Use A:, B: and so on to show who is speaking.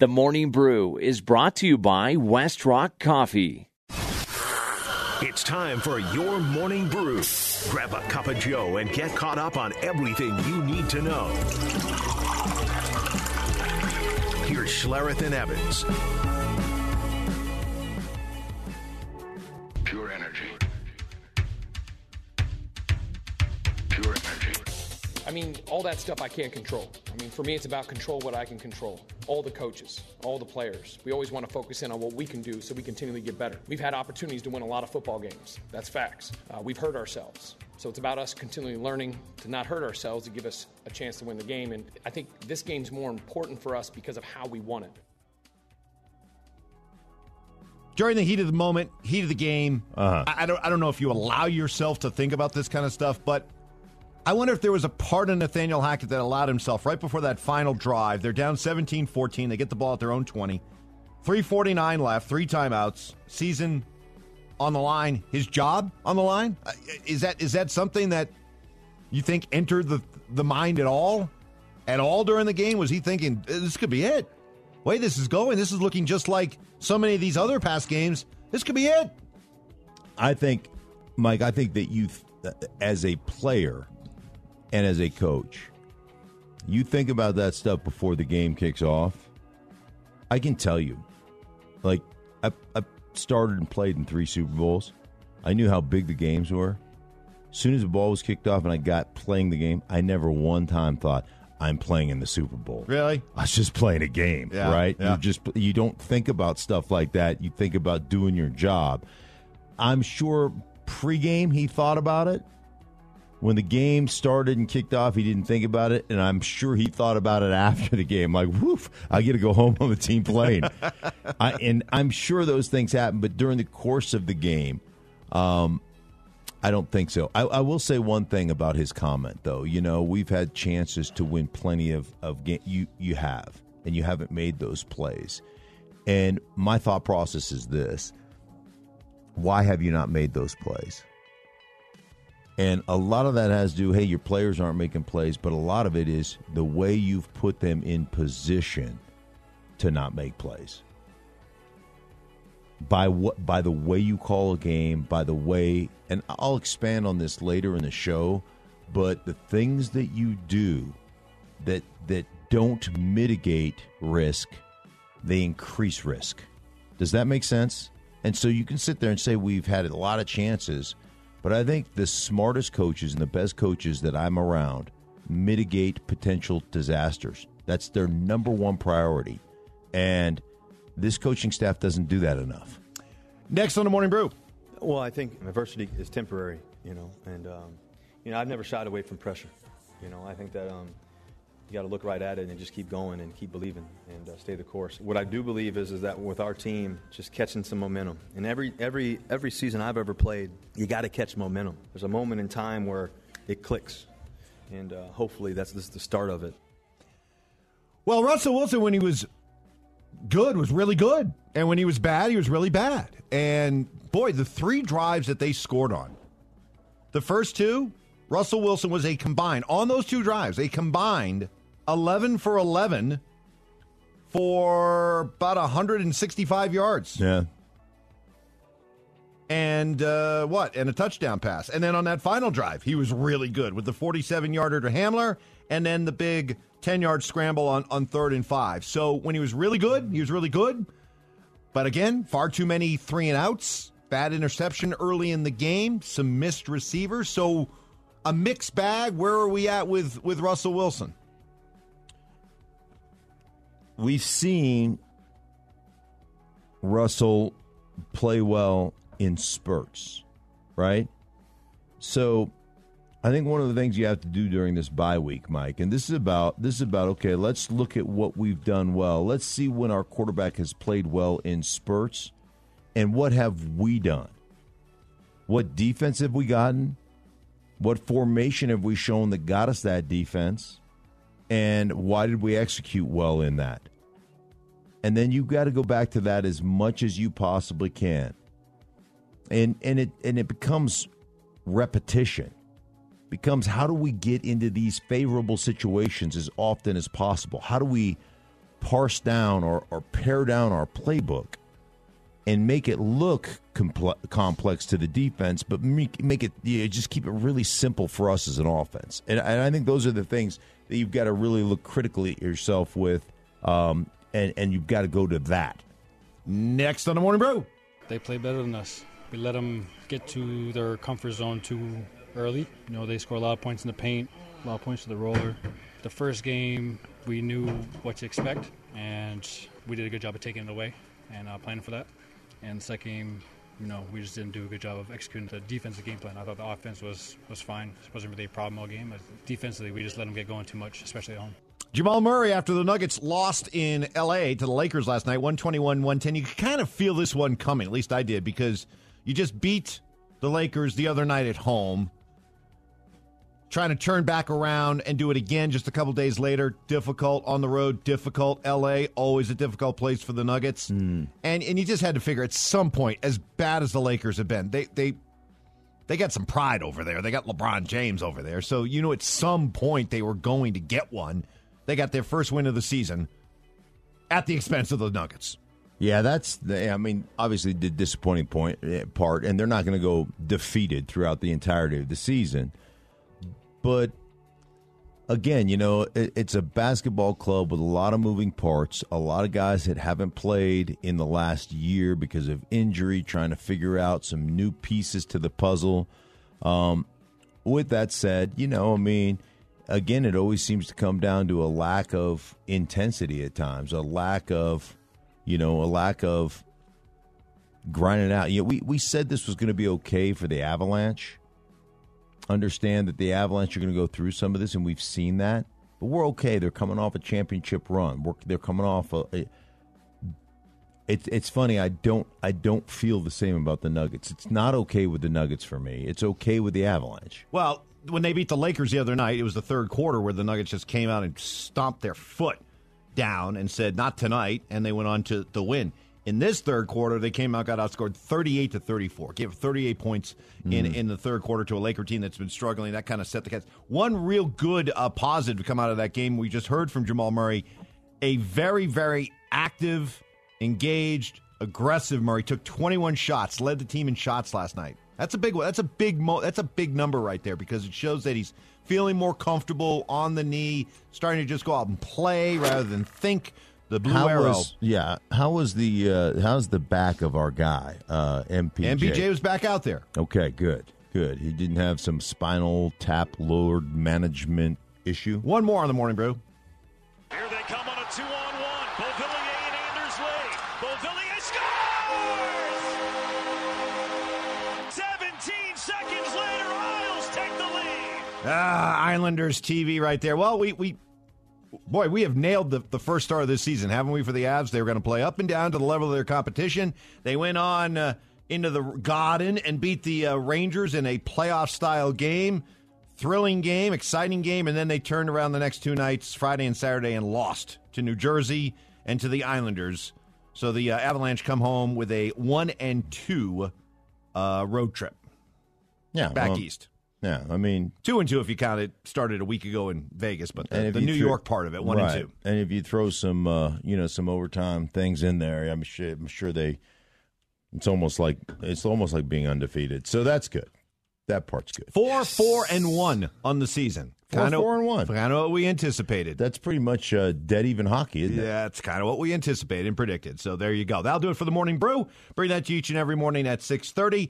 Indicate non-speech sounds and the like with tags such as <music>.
A: The Morning Brew is brought to you by West Rock Coffee.
B: It's time for your morning brew. Grab a cup of Joe and get caught up on everything you need to know. Here's Schlereth and Evans.
C: I mean, all that stuff I can't control. I mean, for me, it's about control what I can control. All the coaches, all the players. We always want to focus in on what we can do so we continually get better. We've had opportunities to win a lot of football games. That's facts. Uh, we've hurt ourselves. So it's about us continually learning to not hurt ourselves to give us a chance to win the game. And I think this game's more important for us because of how we won it.
D: during the heat of the moment, heat of the game. I, I don't. I don't know if you allow yourself to think about this kind of stuff, but I wonder if there was a part of Nathaniel Hackett that allowed himself right before that final drive. They're down 17-14. They get the ball at their own twenty. Three forty nine left. Three timeouts. Season on the line. His job on the line. Uh, Is that is that something that you think entered the the mind at all? At all during the game? Was he thinking this could be it? Way this is going. This is looking just like so many of these other past games. This could be it.
E: I think, Mike, I think that you, as a player and as a coach, you think about that stuff before the game kicks off. I can tell you, like, I, I started and played in three Super Bowls. I knew how big the games were. As soon as the ball was kicked off and I got playing the game, I never one time thought, I'm playing in the Super Bowl.
D: Really?
E: I was just playing a game,
D: Yeah,
E: right?
D: yeah.
E: You just you don't think about stuff like that. You think about doing your job. I'm sure pregame he thought about it. When the game started and kicked off, he didn't think about it, and I'm sure he thought about it <laughs> after the game. Like, woof, I get to go home on the team playing. <laughs> I, and I'm sure those things happen, but during the course of the game, um, I don't think so. I, I will say one thing about his comment, though. You know, we've had chances to win plenty of of game. You you have, and you haven't made those plays. And my thought process is this: Why have you not made those plays? And a lot of that has to do. Hey, your players aren't making plays, but a lot of it is the way you've put them in position to not make plays by what by the way you call a game, by the way, and I'll expand on this later in the show, but the things that you do that that don't mitigate risk, they increase risk. Does that make sense? And so you can sit there and say we've had a lot of chances, but I think the smartest coaches and the best coaches that I'm around mitigate potential disasters. That's their number one priority. And this coaching staff doesn't do that enough.
D: Next on the morning brew.
F: Well, I think adversity is temporary, you know, and um, you know I've never shied away from pressure. You know, I think that um, you got to look right at it and just keep going and keep believing and uh, stay the course. What I do believe is is that with our team just catching some momentum, and every every every season I've ever played, you got to catch momentum. There's a moment in time where it clicks, and uh, hopefully that's this is the start of it.
D: Well, Russell Wilson, when he was good, was really good. And when he was bad, he was really bad. And boy, the three drives that they scored on, the first two, Russell Wilson was a combined, on those two drives, a combined 11 for 11 for about 165 yards.
E: Yeah.
D: and uh, what? And a touchdown pass. And then on that final drive, he was really good with the 47 yarder to Hamler and then the big 10 yard scramble on, on third and five. So when he was really good, he was really good. But again, far too many three and outs, bad interception early in the game, some missed receivers. So a mixed bag. Where are we at with, with Russell Wilson?
E: We've seen Russell play well in spurts, right? So I think one of the things you have to do during this bye week, Mike, and this is about this is about okay, let's look at what we've done well. Let's see when our quarterback has played well in spurts and what have we done? What defense have we gotten? What formation have we shown that got us that defense? And why did we execute well in that? And then you've got to go back to that as much as you possibly can. And and it and it becomes repetition. Becomes how do we get into these favorable situations as often as possible? How do we parse down or, or pare down our playbook and make it look comple- complex to the defense, but make, make it you know, just keep it really simple for us as an offense. And, and I think those are the things that you've got to really look critically at yourself with, um, and and you've got to go to that.
D: Next on the morning brew.
G: They play better than us. We let them get to their comfort zone too early. You know, they score a lot of points in the paint, a lot of points to the roller. The first game, we knew what to expect, and we did a good job of taking it away and uh, planning for that. And second game, you know, we just didn't do a good job of executing the defensive game plan. I thought the offense was, was fine. It wasn't really a problem all game. But defensively, we just let them get going too much, especially at home.
D: Jamal Murray, after the Nuggets lost in L.A. to the Lakers last night, 121 110. You could kind of feel this one coming. At least I did, because you just beat the Lakers the other night at home. Trying to turn back around and do it again just a couple days later. Difficult on the road, difficult. L.A., always a difficult place for the Nuggets. Hmm. And, and you just had to figure at some point, as bad as the Lakers have been, they, they, they got some pride over there. They got LeBron James over there. So, you know, at some point they were going to get one. They got their first win of the season at the expense of the Nuggets.
E: Yeah, that's the. I mean, obviously the disappointing point eh, part, and they're not going to go defeated throughout the entirety of the season. But again, you know, it, it's a basketball club with a lot of moving parts, a lot of guys that haven't played in the last year because of injury, trying to figure out some new pieces to the puzzle. Um, with that said, you know, I mean, again, it always seems to come down to a lack of intensity at times, a lack of, you know, a lack of grinding out. You know, we, we said this was going to be okay for the Avalanche. Understand that the Avalanche are going to go through some of this, and we've seen that. But we're okay. They're coming off a championship run. We're, they're coming off a. a it's it's funny. I don't I don't feel the same about the Nuggets. It's not okay with the Nuggets for me. It's okay with the Avalanche.
D: Well, when they beat the Lakers the other night, it was the third quarter where the Nuggets just came out and stomped their foot down and said, "Not tonight," and they went on to to win. In this third quarter, they came out, got outscored 38 to 34. Gave 38 points in, in the third quarter to a Laker team that's been struggling. That kind of set the cats. One real good uh, positive to come out of that game, we just heard from Jamal Murray, a very, very active, engaged, aggressive Murray. Took 21 shots, led the team in shots last night. That's a big one. That's a big mo- that's a big number right there because it shows that he's feeling more comfortable on the knee, starting to just go out and play rather than think. The blue
E: how
D: arrow.
E: was yeah? How was the uh, how's the back of our guy uh, MPJ?
D: MPJ was back out there.
E: okay, good, good. He didn't have some spinal tap load management issue.
D: One more on the morning brew. Ah, Islanders TV right there. Well, we we boy, we have nailed the, the first star of this season, haven't we? For the Avs, they were going to play up and down to the level of their competition. They went on uh, into the Garden and beat the uh, Rangers in a playoff style game, thrilling game, exciting game, and then they turned around the next two nights, Friday and Saturday, and lost to New Jersey and to the Islanders. So the uh, Avalanche come home with a one and two uh, road trip
E: Yeah,
D: back
E: well,
D: east.
E: Yeah, I mean,
D: Two and two if you count it. Started a week ago in Vegas, but the, the New York part of it, one
E: right.
D: and two.
E: And if you throw some, uh, you know, some overtime things in there, I'm sure, I'm sure they. It's almost like it's almost like being undefeated. So that's good. That part's good.
D: Four, four, and one on the season.
E: Four,
D: Kinda-
E: four, and one.
D: Kind of what we anticipated.
E: That's pretty much uh, dead even hockey, isn't it?
D: Yeah, that's kind of what we anticipated and predicted. So there you go. That'll do it for the morning brew. Bring that to you each and every morning at six thirty.